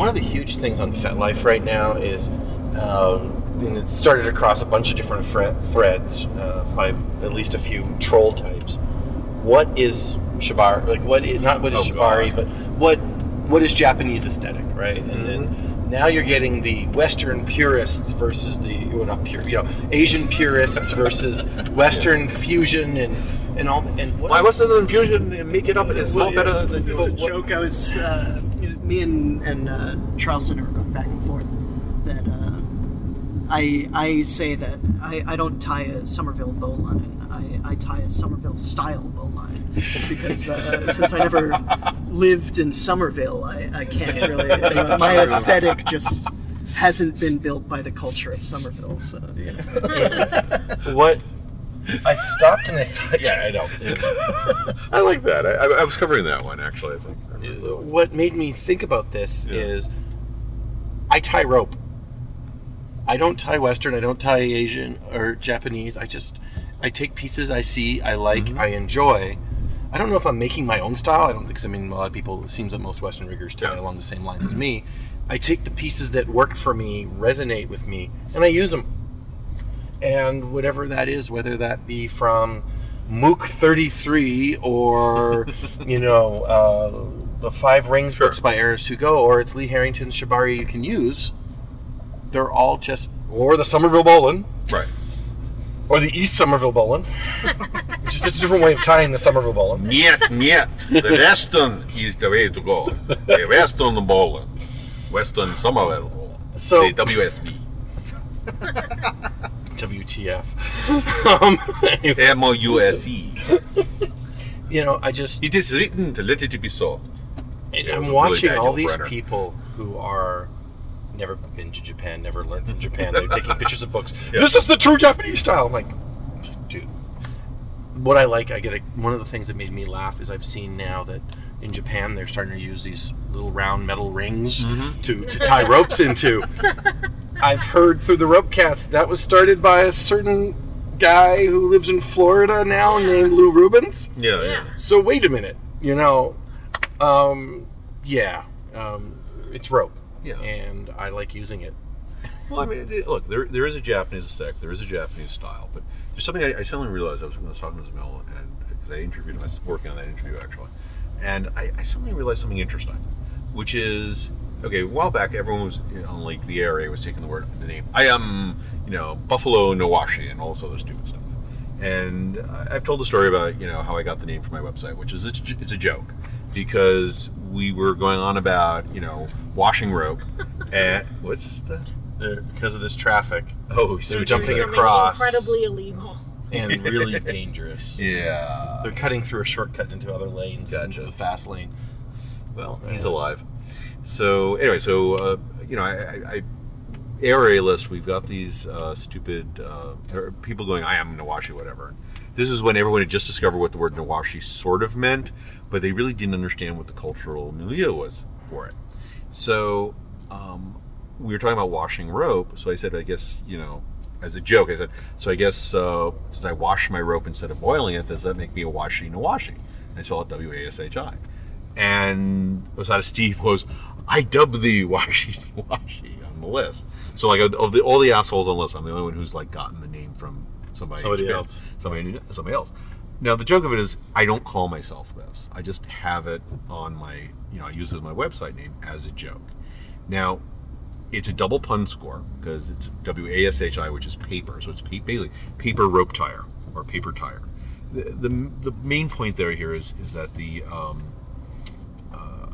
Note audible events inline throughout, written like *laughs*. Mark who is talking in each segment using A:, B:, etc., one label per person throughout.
A: one of the huge things on FetLife right now is, um, and it started across a bunch of different threads, uh, by at least a few troll types. What is shibari? Like what? Is, not what is
B: Oh,
A: shibari,
B: God.
A: but what what is Japanese aesthetic, right? And
B: Mm-hmm.
A: then now you're getting the Western purists versus the well, not pure, you know, Asian purists versus *laughs* Western fusion and and all. And what,
B: Why wasn't an infusion and make it up? It's
A: Well,
B: not better than
A: yeah,
B: it's a joke.
C: joke I was, uh, me and, and uh, Charleston are going back and forth that uh, I, I say that I, I don't tie a Somerville bowline. I, I tie a Somerville style bowline because uh, *laughs* since I never lived in Somerville, I, I can't really. *laughs* my aesthetic just hasn't been built by the culture of Somerville. So you know. *laughs*
A: what I stopped and I thought, yeah, I know.
B: I like that. I, I, I was covering that one actually. I think. I remember that one.
A: what made me think about this
B: Yeah.
A: is I tie rope. I don't tie Western. I don't tie Asian or Japanese. I just I take pieces I see, I like,
B: Mm-hmm.
A: I enjoy. I don't know if I'm making my own style. I don't think. So. I mean, a lot of people. It seems that most Western riggers tie
B: Yeah.
A: along the same lines as me. I take the pieces that work for me, resonate with me, and I use them. And whatever that is, whether that be from Mook 33 or, *laughs* you know, uh, the Five Rings
B: Sure.
A: books by Eris Hugo, or it's Lee Harrington's Shibari you can use, they're all just, or the Somerville Bowline,
B: Right.
A: or the East Somerville Bowline, *laughs* which is just a different way of tying the Somerville Bowline.
B: Niet, niet. The Western is the way to go. The Western bowling. Western Somerville bowling.
A: So-
B: the WSB. *laughs*
A: WTF. um, *laughs* anyway,
B: M-O-U-S-E.
A: you know, I just,
B: It is written to let it be so.
A: And
B: Yeah,
A: I'm watching
B: really
A: all these
B: Brenner.
A: people who are never been to Japan, never learned from Japan. They're taking *laughs* pictures of books.
B: Yeah.
A: This is the true Japanese style. I'm like, dude. What I like, I get a, one of the things that made me laugh is I've seen now that in Japan they're starting to use these little round metal rings
B: Mm-hmm.
A: to, to tie ropes into. *laughs* I've heard through the rope cast that was started by a certain guy who lives in Florida now named Lou Rubens.
B: Yeah,
D: Yeah.
A: So wait a minute, you know, um, yeah, um, it's rope,
B: Yeah.
A: and I like using it.
B: Well, I mean, it- look, there, there is a Japanese aesthetic, there is a Japanese style, but there's something I, I suddenly realized. I was, when I was talking to Zamil, and because I interviewed him, I was working on that interview actually, and I, I suddenly realized something interesting, which is okay. A while back, everyone was you know, on like the area was taking the word, the name. I am, you know, Buffalo Nawashi, and all this other stupid stuff. And I've told the story about you know how I got the name for my website, which is it's, it's a joke because we were going on about you know washing rope *laughs* and what's that?
A: They're, because of this traffic
B: Oh,
A: They're jumping
D: Something
A: across.
D: incredibly illegal.
A: and really *laughs* dangerous.
B: Yeah.
A: They're cutting through a shortcut into other lanes,
B: Gotcha.
A: into the fast lane.
B: Well, he's alive. So anyway, so uh, you know, I, I, I area list. We've got these uh, stupid uh, people going. I am Nawashi, whatever. This is when everyone had just discovered what the word Nawashi sort of meant, but they really didn't understand what the cultural milieu was for it. So um, we were talking about washing rope. So I said, I guess you know, as a joke, I said, so I guess uh, since I wash my rope instead of boiling it, does that make me a washi Nawashi? I spell it W A S H I. And it was Osada Steve was, I dub thee *laughs* Washi Washi on the list. So like of the, all the assholes on the list, I'm the only one who's like gotten the name from somebody,
A: Somebody else.
B: somebody somebody else. Now the joke of it is, I don't call myself this. I just have it on my, you know, I use it as my website name as a joke. Now, it's a double pun score because it's W A S H I, which is paper. So it's basically paper rope tire or paper tire. The, the, the main point there here is is that the um, uh,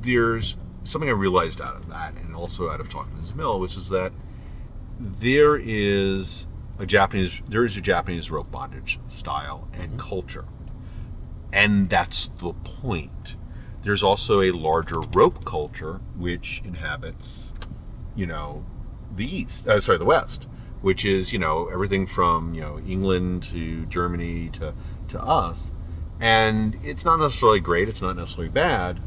B: there's something I realized out of that, and also out of talking to Zamil, which is that there is a Japanese there is a Japanese rope bondage style and culture, and that's the point. There's also a larger rope culture which inhabits, you know, the east. Uh, sorry, the west, which is you know everything from you know England to Germany to to us, and it's not necessarily great. It's not necessarily bad,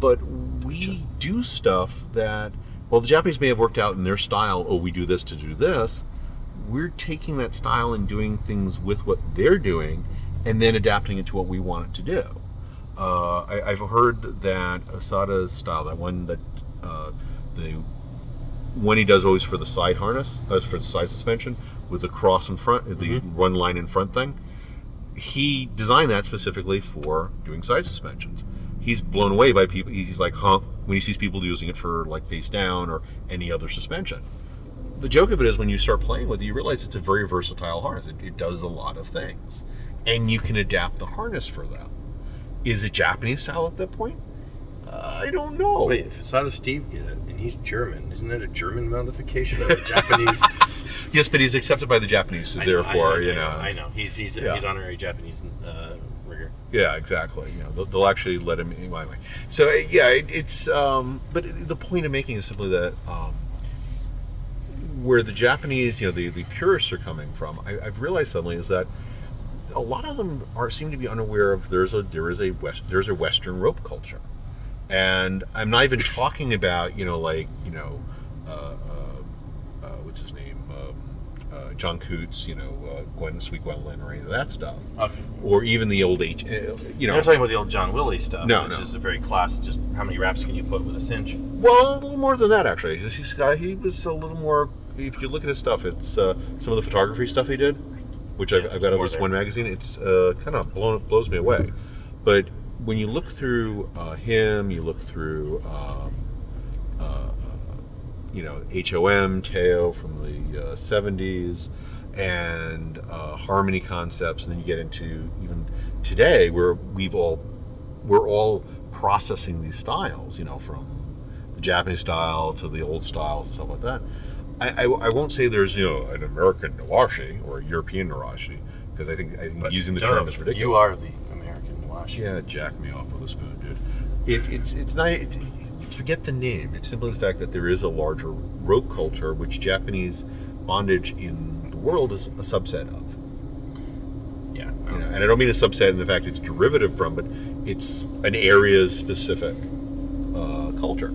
B: but we do stuff that well the Japanese may have worked out in their style. Oh, we do this to do this. We're taking that style and doing things with what they're doing, and then adapting it to what we want it to do. uh, I, I've heard that Osada's style, that one that uh, the one he does always for the side harness, as for the side suspension with the cross in front, the one line in front thing. He designed that specifically for doing side suspensions. He's blown away by people. He's like, huh, when he sees people using it for like face down or any other suspension. The joke of it is when you start playing with it, you realize it's a very versatile harness. It, it does a lot of things, and you can adapt the harness for that. Is it Japanese style at that point? I don't know.
A: Wait, if it's Osada Steve get it, and he's German, isn't that a German modification of a *laughs* Japanese?
B: Yes, but he's accepted by the Japanese, so
A: know,
B: therefore,
A: know,
B: you
A: I
B: know.
A: I know. He's he's,
B: Yeah.
A: he's honorary Japanese uh, rigger.
B: Yeah, exactly. You know, they'll, they'll actually let him in my way. So yeah, it, it's. Um, but the point I'm making is simply that um, where the Japanese, you know, the, the purists are coming from, I, I've realized suddenly is that a lot of them are seem to be unaware of there's a there is a west there's a Western rope culture, and I'm not even talking about you know like you know. Uh, uh, uh, what's his name? Um, uh, John Coutts, you know, uh, Gwen, Sweet Gwendolyn, or any of that stuff
A: Okay.
B: or even the old uh, You know,
A: not talking about the old John Willie stuff,
B: No,
A: which
B: no.
A: is a very class. Just how many wraps can you put with a cinch?
B: well, a little more than that actually. He was a little more. If you look at his stuff, it's uh, some of the photography stuff he did, which I've,
A: Yeah,
B: I've got on this
A: there.
B: one magazine. It's uh, kind of blown blows me away. But when you look through uh, him, you look through. Um, uh, uh, you know, HOM, Teo from the uh, 70s, and uh, Harmony concepts, and then you get into even today where we've all we're all processing these styles, you know, from the Japanese style to the old styles and stuff like that. I, I, I won't say there's you know an American Nawashi or a European Nawashi because I think I think using the term is ridiculous.
A: You are the American wash.
B: Yeah, jack me off with a spoon, dude. It, it's it's not. It, forget the name. It's simply the fact that there is a larger rope culture, which Japanese bondage in the world is a subset of.
A: Yeah.
B: You know, and I don't mean a subset in the fact it's derivative from, but it's an area's specific uh, culture.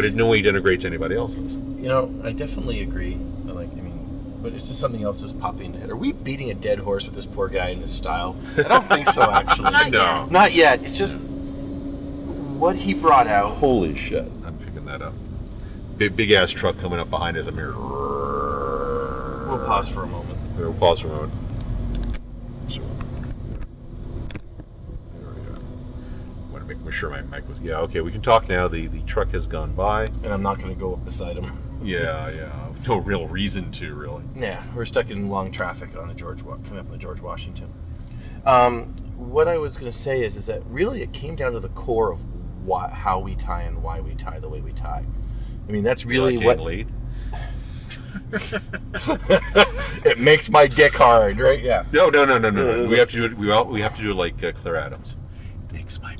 B: But it no way denigrates anybody else's.
A: You know, I definitely agree. I Like, I mean, but it's just something else that's popping in the head. Are we beating a dead horse with this poor guy and his style? I don't think so, *laughs* actually.
D: Not
B: No.
D: yet.
A: Not yet. It's just what he brought out.
B: Holy shit! I'm picking that up. Big big ass truck coming up behind us. I'm here.
A: We'll pause for a moment.
B: We'll pause for a moment. So, there we go. Sure my mic was. Yeah, okay, we can talk now. The the truck has gone by.
A: And I'm not going to go up beside him. *laughs*
B: Yeah, yeah. No real reason to really.
A: Yeah, we're stuck in long traffic on the George coming up on the George Washington. Um, what I was going to say is, is that really it came down to the core of why, how we tie and why we tie the way we tie. I mean, that's really
B: like
A: what
B: laid. *laughs*
A: it makes my dick hard, right? Yeah.
B: No, no, no, no, no. no. *laughs* We have to do it. We all, we have to do it like uh, Claire Adams. It Makes my.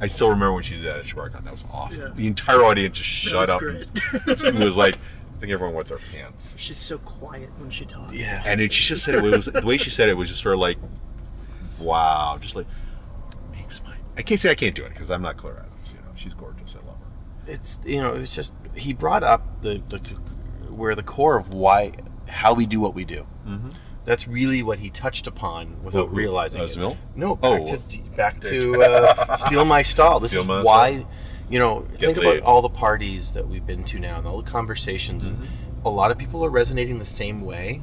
B: I still remember when she did that at ShmartCon. That was awesome.
C: Yeah.
B: The entire audience just
C: That
B: shut
C: was
B: up.
C: great. *laughs*
B: It was like, I think everyone wet their pants.
C: She's so quiet when she talks.
A: Yeah.
B: And it, she just said it was the way she said it was just sort of like, wow, just like makes my. I can't say I can't do it because I'm not Claire Adams. You know, she's gorgeous. I love her.
A: it's you know it's just he brought up the, the where the core of why how we do what we do.
B: Mm-hmm.
A: That's really what he touched upon without
B: Who- who-
A: realizing
B: uh,
A: it.
B: Zemil?
A: No, back
B: Oh.
A: to back to *laughs* uh, steal my stall. This
B: Steal
A: is
B: my
A: why
B: stall.
A: you know think
B: laid.
A: about all the parties that we've been to now and all the conversations and
B: Mm-hmm.
A: a lot of people are resonating the same way,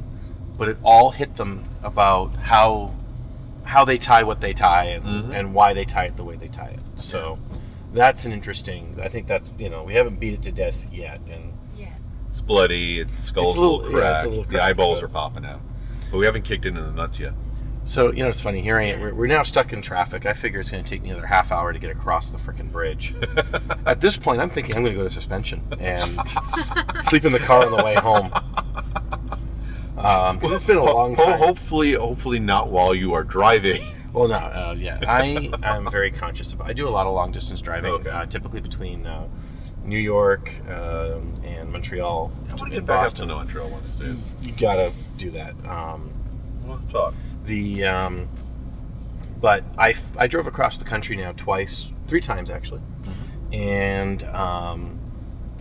A: but it all hit them about how how they tie what they tie and,
B: Mhm.
A: and why they tie it the way they tie it. So that's an interesting. I think that's you know we haven't beat it to death yet, and
D: Yeah.
B: It's bloody. It, the skull's
A: It's a
B: a little,
A: little- yeah, it's
B: cracked.
A: little
B: the
A: cracked,
B: eyeballs
A: but-
B: are popping out, but we haven't kicked into the nuts yet.
A: so you know it's funny. Here I am. We're, we're now stuck in traffic. I figure it's going to take me another half hour to get across the freaking bridge. *laughs* At this point, I'm thinking I'm going to go to suspension and *laughs* sleep in the car on the way home. Um, it's been a long time.
B: hopefully, hopefully not while you are driving.
A: Well, no, *laughs* uh, yeah, I am very conscious of. I do a lot of long distance driving,
B: Okay.
A: uh, typically between uh, New York um, and Montreal.
B: I want to get back
A: Boston.
B: up to Montreal one of these days.
A: You gotta do that. Um,
B: We'll talk.
A: the um, but I, f- I drove across the country now twice, three times actually, and um,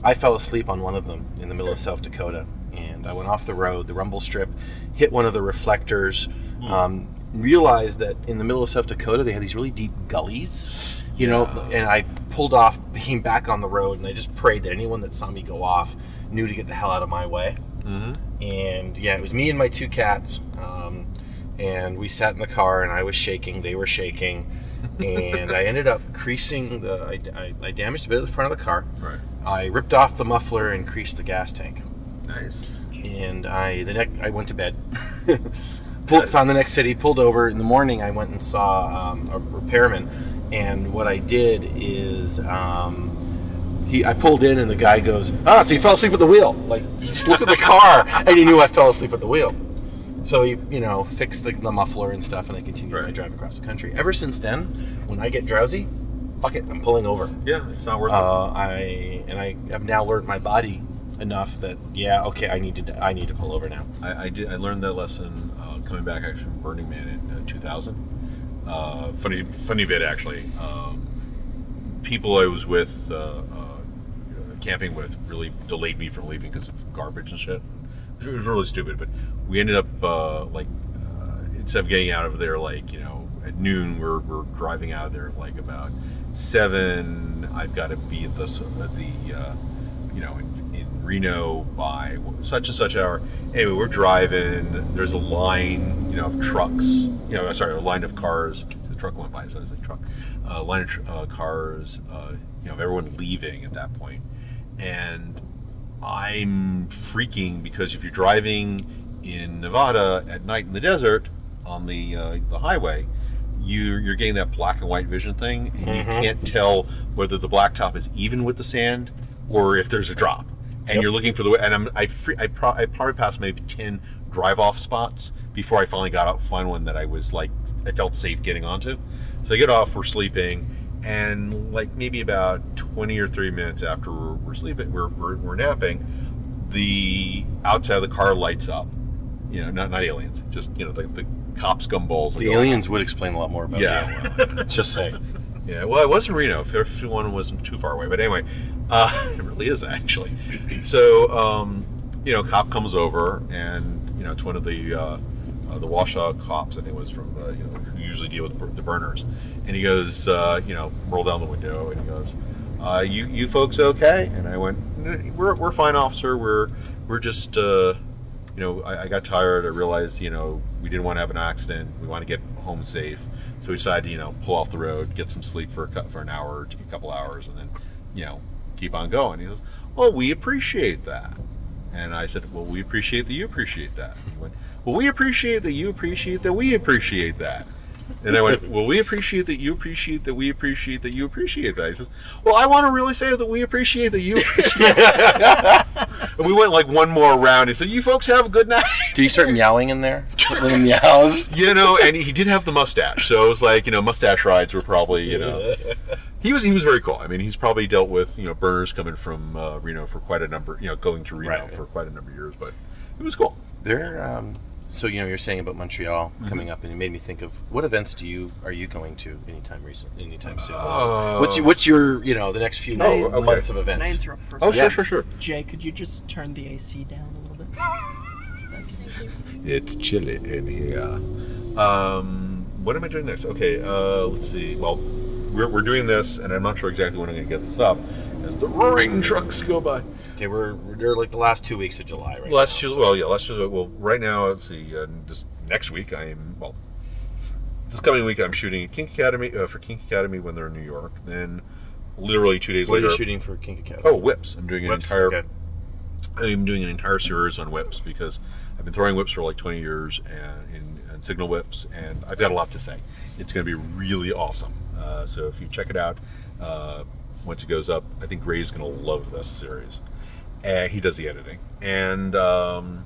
A: I fell asleep on one of them in the middle of South Dakota, and I went off the road. The rumble strip hit one of the reflectors. Um, realized that in the middle of South Dakota they had these really deep gullies, you know. And I pulled off, came back on the road, and I just prayed that anyone that saw me go off knew to get the hell out of my way.
B: Mm-hmm.
A: And yeah, it was me and my two cats. Um, and we sat in the car, and I was shaking. They were shaking. *laughs* and I ended up creasing the. I, I, I damaged a bit of the front of the car.
B: Right.
A: I ripped off the muffler and creased the gas tank.
B: Nice.
A: And I the next I went to bed. *laughs* pulled, found the next city, pulled over. In the morning, I went and saw um, a repairman. And what I did is. Um, he, I pulled in and the guy goes, ah, so you fell asleep at the wheel. Like he looked at the car *laughs* and he knew I fell asleep at the wheel. So he, you know, fixed the, the muffler and stuff, and I continued my drive across the country. Ever since then, when I get drowsy, fuck it, I'm pulling over.
B: Yeah, it's not worth it.
A: Uh, I and I have now learned my body enough that yeah, okay, I need to I need to pull over now.
B: I, I did. I learned that lesson uh, coming back actually from Burning Man in uh, 2000. Uh, funny, funny bit actually. Um, people I was with, uh, uh, camping with, really delayed me from leaving because of garbage and shit. It was really stupid, but we ended up uh, like uh, instead of getting out of there like you know at noon, we're, we're driving out of there like about seven. I've got to be at the at the you know in, in Reno by such and such hour. Anyway, we're driving. There's a line you know of trucks. You know, sorry, a line of cars. The truck went by, so I said truck. A line of tr- uh, cars. Uh, you know, of everyone leaving at that point, and I'm freaking because if you're driving in Nevada at night in the desert on the uh, the highway, you you're getting that black and white vision thing, and you
A: Mhm.
B: can't tell whether the blacktop is even with the sand or if there's a drop. And
A: Yep.
B: you're looking for the way. and I'm I free, I, pro, I probably passed maybe ten drive off spots before I finally got out find one that I was like I felt safe getting onto. So I get off, we're sleeping, and like maybe about 20 or 30 minutes after we're, we're sleeping, we're, we're, we're napping, the outside of the car lights up. You know, not not aliens, just you know the, the cops gumballs.
A: The aliens would explain a lot more about
B: Yeah. *laughs*
A: Just say.
B: yeah, well, it was in Reno. 51 wasn't too far away, but anyway, uh, *laughs* it really is actually. So, um, you know, cop comes over, and you know, it's one of the uh, uh, the Washoe cops. I think it was from uh, you know who usually deal with the burners, and he goes, uh, you know, roll down the window, and he goes, uh, "You you folks okay?" And I went, "We're we're fine, officer. We're we're just." You know, I, I got tired. I realized, you know, we didn't want to have an accident. We want to get home safe. So we decided, you know, pull off the road, get some sleep for a, for an hour a couple hours, and then, you know, keep on going. He goes, "Well, we appreciate that." And I said, "Well, we appreciate that you appreciate that." He went, "Well, we appreciate that you appreciate that we appreciate that." And I went, *laughs* "Well, we appreciate that you appreciate that we appreciate that you appreciate that." He says, "Well, I want to really say that we appreciate that you appreciate." *laughs* and we went like one more round. He said, "You folks have a good night."
A: Did you start meowing in there? *laughs* Little meows.
B: you know, and he did have the mustache, so it was like you know, mustache rides were probably you know, he was he was very cool. I mean, he's probably dealt with you know burners coming from uh, Reno for quite a number, you know, going to Reno
A: Right.
B: for quite a number of years, but it was cool.
A: There. Um, so you know, you're saying about Montreal
B: Mm-hmm.
A: coming up, and it made me think of what events do you are you going to anytime recent, anytime soon?
B: Uh,
A: what's your, what's your you know the next few
B: Oh, okay.
A: months of
C: Can I
A: events?
C: interrupt for a
B: Oh,
C: second?
B: sure, sure, sure.
C: Jay, could you just turn the AC down a little bit? *laughs*
B: It's chilly in here. Um, what am I doing next? Okay, uh, let's see. Well, we're, we're doing this, and I'm not sure exactly when I'm going to get this up. As the roaring trucks go by.
A: Okay, we're we're like the last two weeks of July, right?
B: Let's
A: now, so-
B: Well, yeah. Let's. Well, right now, let's see. Uh, this next week, I am. Well, this coming week, I'm shooting at Kink Academy uh, for Kink Academy when they're in New York. Then, literally two days
A: What are
B: later.
A: you shooting for Kink Academy?
B: Oh, whips! I'm doing an entire.
A: okay.
B: I'm doing an entire series on whips because I've been throwing whips for like 20 years and in, and signal whips, and I've got a lot to say. It's going to be really awesome. Uh, so if you check it out, uh, once it goes up, I think Gray's going to love this series. And he does the editing, and um,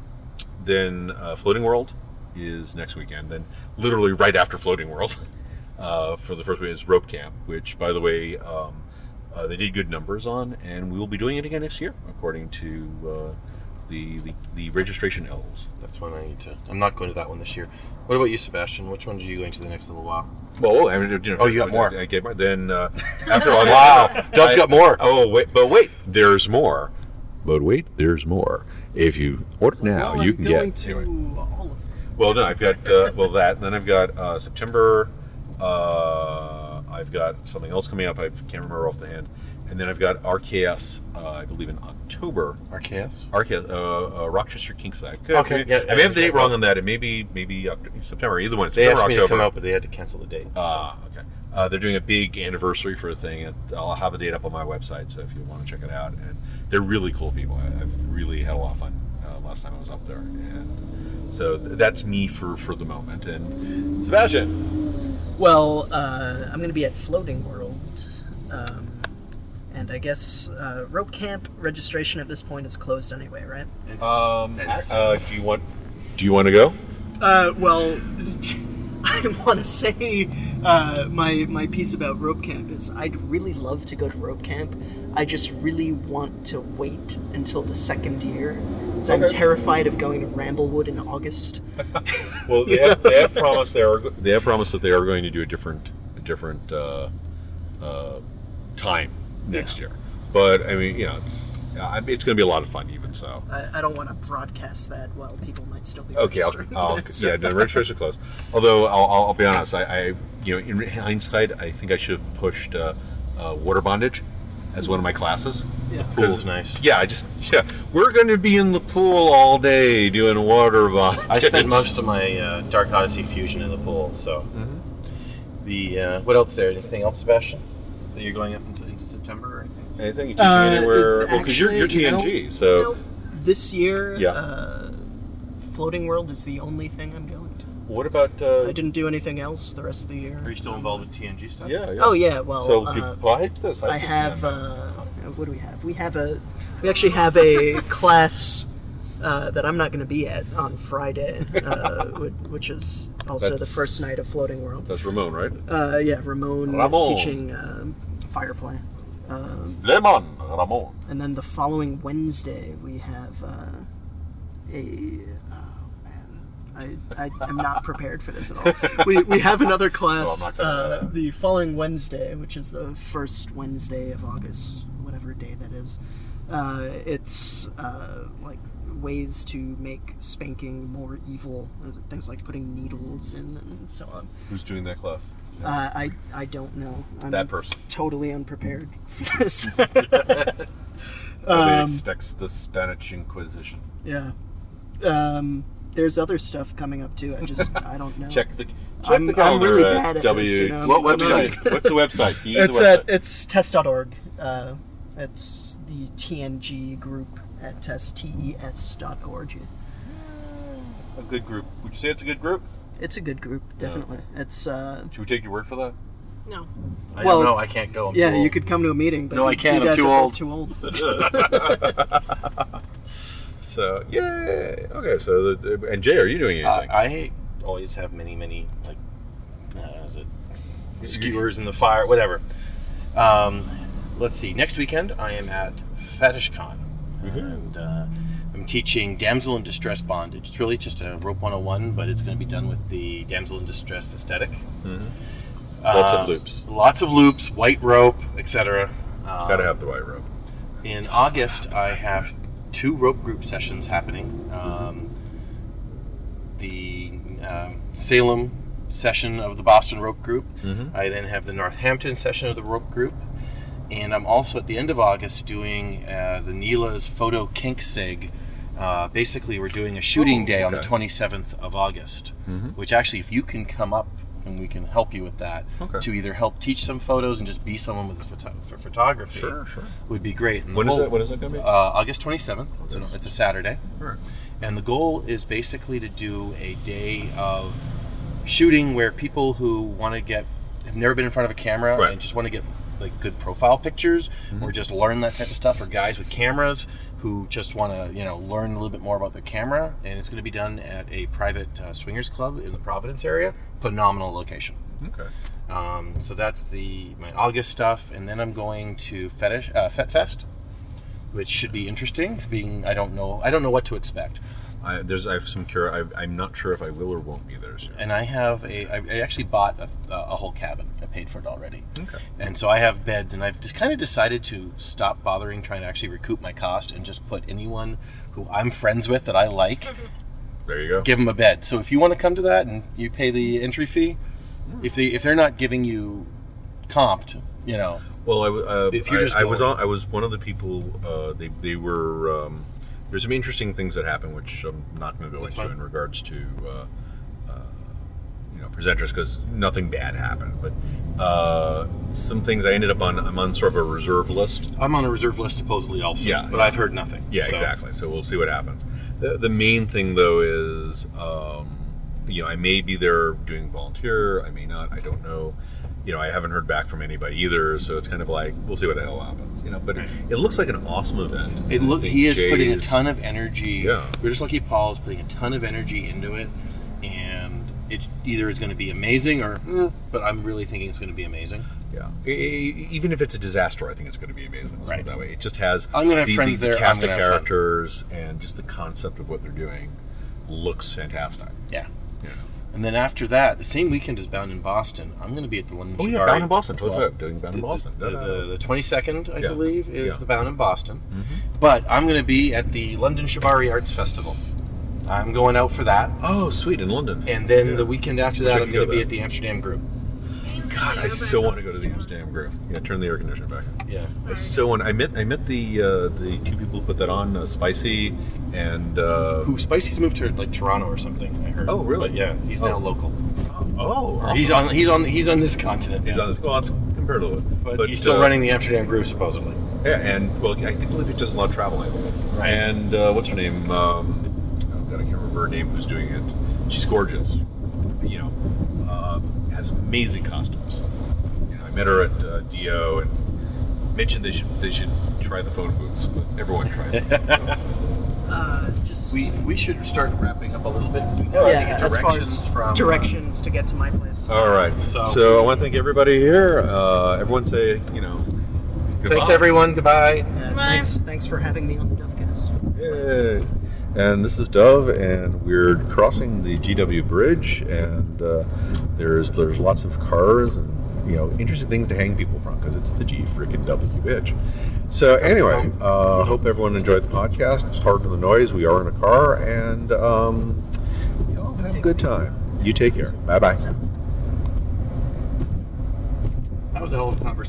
B: then uh, Floating World is next weekend. Then literally right after Floating World, *laughs* uh, for the first week is Rope Camp, which by the way. Um, uh, they did good numbers on, and we will be doing it again next year, according to the, the the registration elves.
A: That's one I need to. I'm not going to that one this year. What about you, Sebastian? Which ones are you going to the next little while?
B: Well, I mean, you know,
A: Oh, you got more.
B: I, get more. Then uh, *laughs* after all,
A: Wow, Dove's
B: I-
A: got more.
B: Oh wait, but wait, there's more. But wait, there's more. If you order now,
C: Well,
B: you
C: I'm
B: can
C: going
B: get.
C: to
B: anyway.
C: all of them.
B: Well, no, I've got uh, well that, and then I've got uh, September. Uh, I've got something else coming up. I can't remember off the hand, and then I've got RKS. Uh, I believe in October.
A: RKS.
B: RKS, uh, uh, Rochester Kingside. Could-
A: Okay, yeah,
B: I may have the date wrong on that. It may be maybe Oct- September. Either one.
A: It's They
B: September,
A: asked me to
B: October.
A: come out, but they had to cancel the date.
B: Ah, okay. Uh, they're doing a big anniversary for a thing, and I'll have a date up on my website. So if you want to check it out, and they're really cool people. I, I've really had a lot of fun uh, last time I was up there, and so th- that's me for for the moment. And Sebastian,
C: Well, uh, I'm going to be at Floating World, and I guess uh, rope camp registration at this point is closed anyway, right?
B: Um, uh, do you want do you want to go?
C: Uh, well, *laughs* I want to say uh, my my piece about rope camp is I'd really love to go to rope camp. I just really want to wait until the second year. 'cause I'm
B: Okay.
C: terrified of going to Ramblewood in August. *laughs*
B: Well, they have, they have promised they are they have promised that they are going to do a different a different uh, uh, time next year. But I mean, you know, it's uh, it's going to be a lot of fun, even so.
C: I, I don't want to broadcast that while people might still be
B: Okay, I'll. I'll, *laughs* yeah, the registration closed. Although I'll, I'll, I'll be honest, I, I, you know, in hindsight, I think I should have pushed uh, uh, water bondage as one of my classes.
C: Yeah.
A: pool is nice.
B: Yeah, I just yeah, we're going to be in the pool all day doing water bondage.
A: I spent most of my uh, Dark Odyssey fusion in the pool. So
B: Mm-hmm.
A: the uh, what else there? Anything else, Sebastian? That you're going up into, into September or anything?
B: Anything you teaching
C: Uh,
B: anywhere? Well, because you're, you're
C: actually, you know-
B: TNG, so
C: You know, this year,
B: Yeah.
C: uh, Floating World is the only thing I'm going to.
B: what about? Uh,
C: I didn't do anything else the rest of the year.
A: Are you still involved with TNG stuff?
B: yeah, yeah.
C: Oh yeah, well,
B: so
C: uh,
B: people- well, I hate this.
C: I
B: hate this,
C: have.
B: man.
C: Uh, what do we have? We have a. We actually have a *laughs* class uh, that I'm not going to be at on Friday, uh, *laughs* which is also the first night of Floating World.
B: That's Ramon, right?
C: Uh, yeah, Ramon,
B: Ramon.
C: teaching um, fireplay. Um,
B: Lemon Ramon.
C: and then the following Wednesday we have uh, a. Oh man, I, I am not prepared for this at all. We, we have another class
B: Well, I'm not gonna-
C: uh, the following Wednesday, which is the first Wednesday of August, whatever day that is. Uh, it's uh, like ways to make spanking more evil, uh, things like putting needles in and so on.
B: Who's doing that class?
C: Uh, I I don't know. I'm
B: That person.
C: totally unprepared for *laughs* this.
B: Nobody
C: Um,
B: expects the Spanish Inquisition.
C: Yeah. Um, there's other stuff coming up too. I just I don't *laughs* know.
B: Check the check
C: I'm-
B: the
C: I'm really
B: at
C: bad at
B: W.
C: this, you know?
A: What website? *laughs*
B: What's the website? Can you use
C: It's
B: the
C: at it's tes.org. Uh, it's the TNG group at test t e s dot org.
B: a good group. Would you say it's a good group?
C: It's a good group, definitely. It's uh,
B: Should we take your word for that?
D: No.
A: I
C: Well,
A: don't know. I can't go. I'm
C: yeah,
A: too
C: you could come to a meeting, but
A: No, I can't,
C: You
A: I'm too
C: are
A: old.
C: Too old. *laughs*
B: So yay. Okay. So the, and Jay, are you doing
A: Uh,
B: anything?
A: I always have many, many like, uh, is it skewers in the fire, whatever. Um, let's see. Next weekend, I am at FetishCon, and uh, I'm teaching damsel in distress bondage. It's really just a rope 101, but it's going to be done with the damsel in distress aesthetic.
B: Lots
A: Uh,
B: of loops.
A: Lots of loops, white rope, etc. Um,
B: Gotta have the white rope.
A: in August, I have two rope group sessions happening. Um, the um, Salem session of the Boston Rope Group. I then have the Northampton session of the Rope Group. And I'm also at the end of August doing uh, the Neela's Photo Kink Sig. Uh, basically, we're doing a shooting
B: Oh,
A: day on the 27th of August, which actually, if you can come up and we can help you with that,
B: Okay.
A: to either help teach some photos and just be someone with a photo- for photography
B: Sure, sure.
A: would be great. And
B: When is
A: whole-
B: that? When is that going to be?
A: uh, August 27th. It's, a, it's a Saturday.
B: Right.
A: And the goal is basically to do a day of shooting where people who want to get, have never been in front of a camera
B: Right.
A: and just want to get like good profile pictures or just learn that type of stuff, or guys with cameras who just want to, you know, learn a little bit more about their camera. And it's going to be done at a private uh, swingers club in the Providence area. Phenomenal location.
B: Okay.
A: Um, so that's the my August stuff, and then I'm going to Fetish uh, Fet Fest, which should be interesting. Being I don't know I don't know what to expect,
B: I, there's I have some cure. I, I'm not sure if I will or won't be there year.
A: and I have a I, I actually bought a, a whole cabin. I paid for it already,
B: Okay.
A: and so I have beds, and I've just kind of decided to stop bothering trying to actually recoup my cost and just put anyone who I'm friends with that I like *laughs*
B: There you go.
A: give them a bed. So if you want to come to that and you pay the entry fee, if they if they're not giving you comped, you know,
B: Well, I, uh, I-
A: just
B: I, was on. I was one of the people. Uh, they they were. Um, there's some interesting things that happened, which I'm not going to go
A: That's
B: into
A: fine.
B: in regards to. Uh, uh, you know, presenters because nothing bad happened, but uh, some things I ended up on. I'm on sort of a reserve list.
A: I'm on a reserve list supposedly also.
B: Yeah,
A: but
B: yeah.
A: I've heard nothing.
B: Yeah,
A: So-
B: exactly. So we'll see what happens. The, the main thing though is, um, you know, I may be there doing volunteer. I may not. I don't know. You know, I haven't heard back from anybody either. So it's kind of like we'll see what the hell happens. You know, but it, it looks like an awesome event.
A: It look he is putting a ton of energy.
B: Yeah.
A: We're just lucky Paul is putting a ton of energy into it, and it either is going to be amazing or, mm, but I'm really thinking it's going to be amazing.
B: Yeah. E- e- Even if it's a disaster, I think it's going to be amazing. Let's put it
A: Right.
B: That way, it just has.
A: I'm gonna have
B: the,
A: friends
B: the,
A: there,
B: The
A: I'm
B: cast of
A: gonna have fun.
B: characters and just the concept of what they're doing looks fantastic.
A: Yeah. And then after that, the same weekend as Bound in Boston, I'm going to be at the London.
B: Oh yeah. Bound in Boston.
A: Well,
B: forgot. doing Bound in
A: the-
B: Boston.
A: The, the, the 22nd, I
B: Yeah.
A: believe, is
B: Yeah. Mm-hmm.
A: the Bound in Boston. But I'm going to be at the London Shibari Arts Festival. I'm going out for that.
B: Oh, sweet in London.
A: And then
B: Yeah.
A: the weekend after that, I'm going to be at the Amsterdam Group.
B: God, I so want to go to the Amsterdam Groove. Yeah, turn the air conditioner back. on.
A: Yeah.
B: I so want. I met. I met the uh, the two people who put that on, uh, Spicy and. Uh,
A: Who Spicy's moved to like Toronto or something? I heard.
B: Oh, really?
A: But yeah, he's
B: Oh.
A: now local.
B: Oh,
A: Or
B: awesome.
A: He's on. He's on. He's on this continent.
B: He's
A: now.
B: on this. Well, it's compared to it,
A: But, he's still
B: uh,
A: running the Amsterdam Group supposedly.
B: Yeah, and well, I think believe he does a lot of traveling.
A: Right.
B: And uh, what's her name? Um, oh God, I can't remember her name. Who's doing it? She's gorgeous. You know, has amazing costumes. You know, I met her at uh, Do and mentioned they should they should try the phone booths, but everyone tried. it. *laughs*
C: Uh, just
A: We we should start wrapping up a little bit. We
C: yeah,
A: gotta get
C: as far
A: directions
C: as
A: from uh,
C: directions to get to my place.
B: All right.
A: So-
B: So, I want to thank everybody here. Uh, everyone say, you know,
A: Thanks everyone. Goodbye.
C: Uh, thanks, thanks for having me on the Dovcast.
B: Yay. And this is Dove, and we're crossing the GW Bridge, and uh, there's there's lots of cars and you know interesting things to hang people from because it's the G freaking W Bridge. So anyway, uh, hope everyone enjoyed the podcast. Pardon the noise. We are in a car, and um, you all have a good time. You take care. Bye bye.
A: That was a hell of a conversation.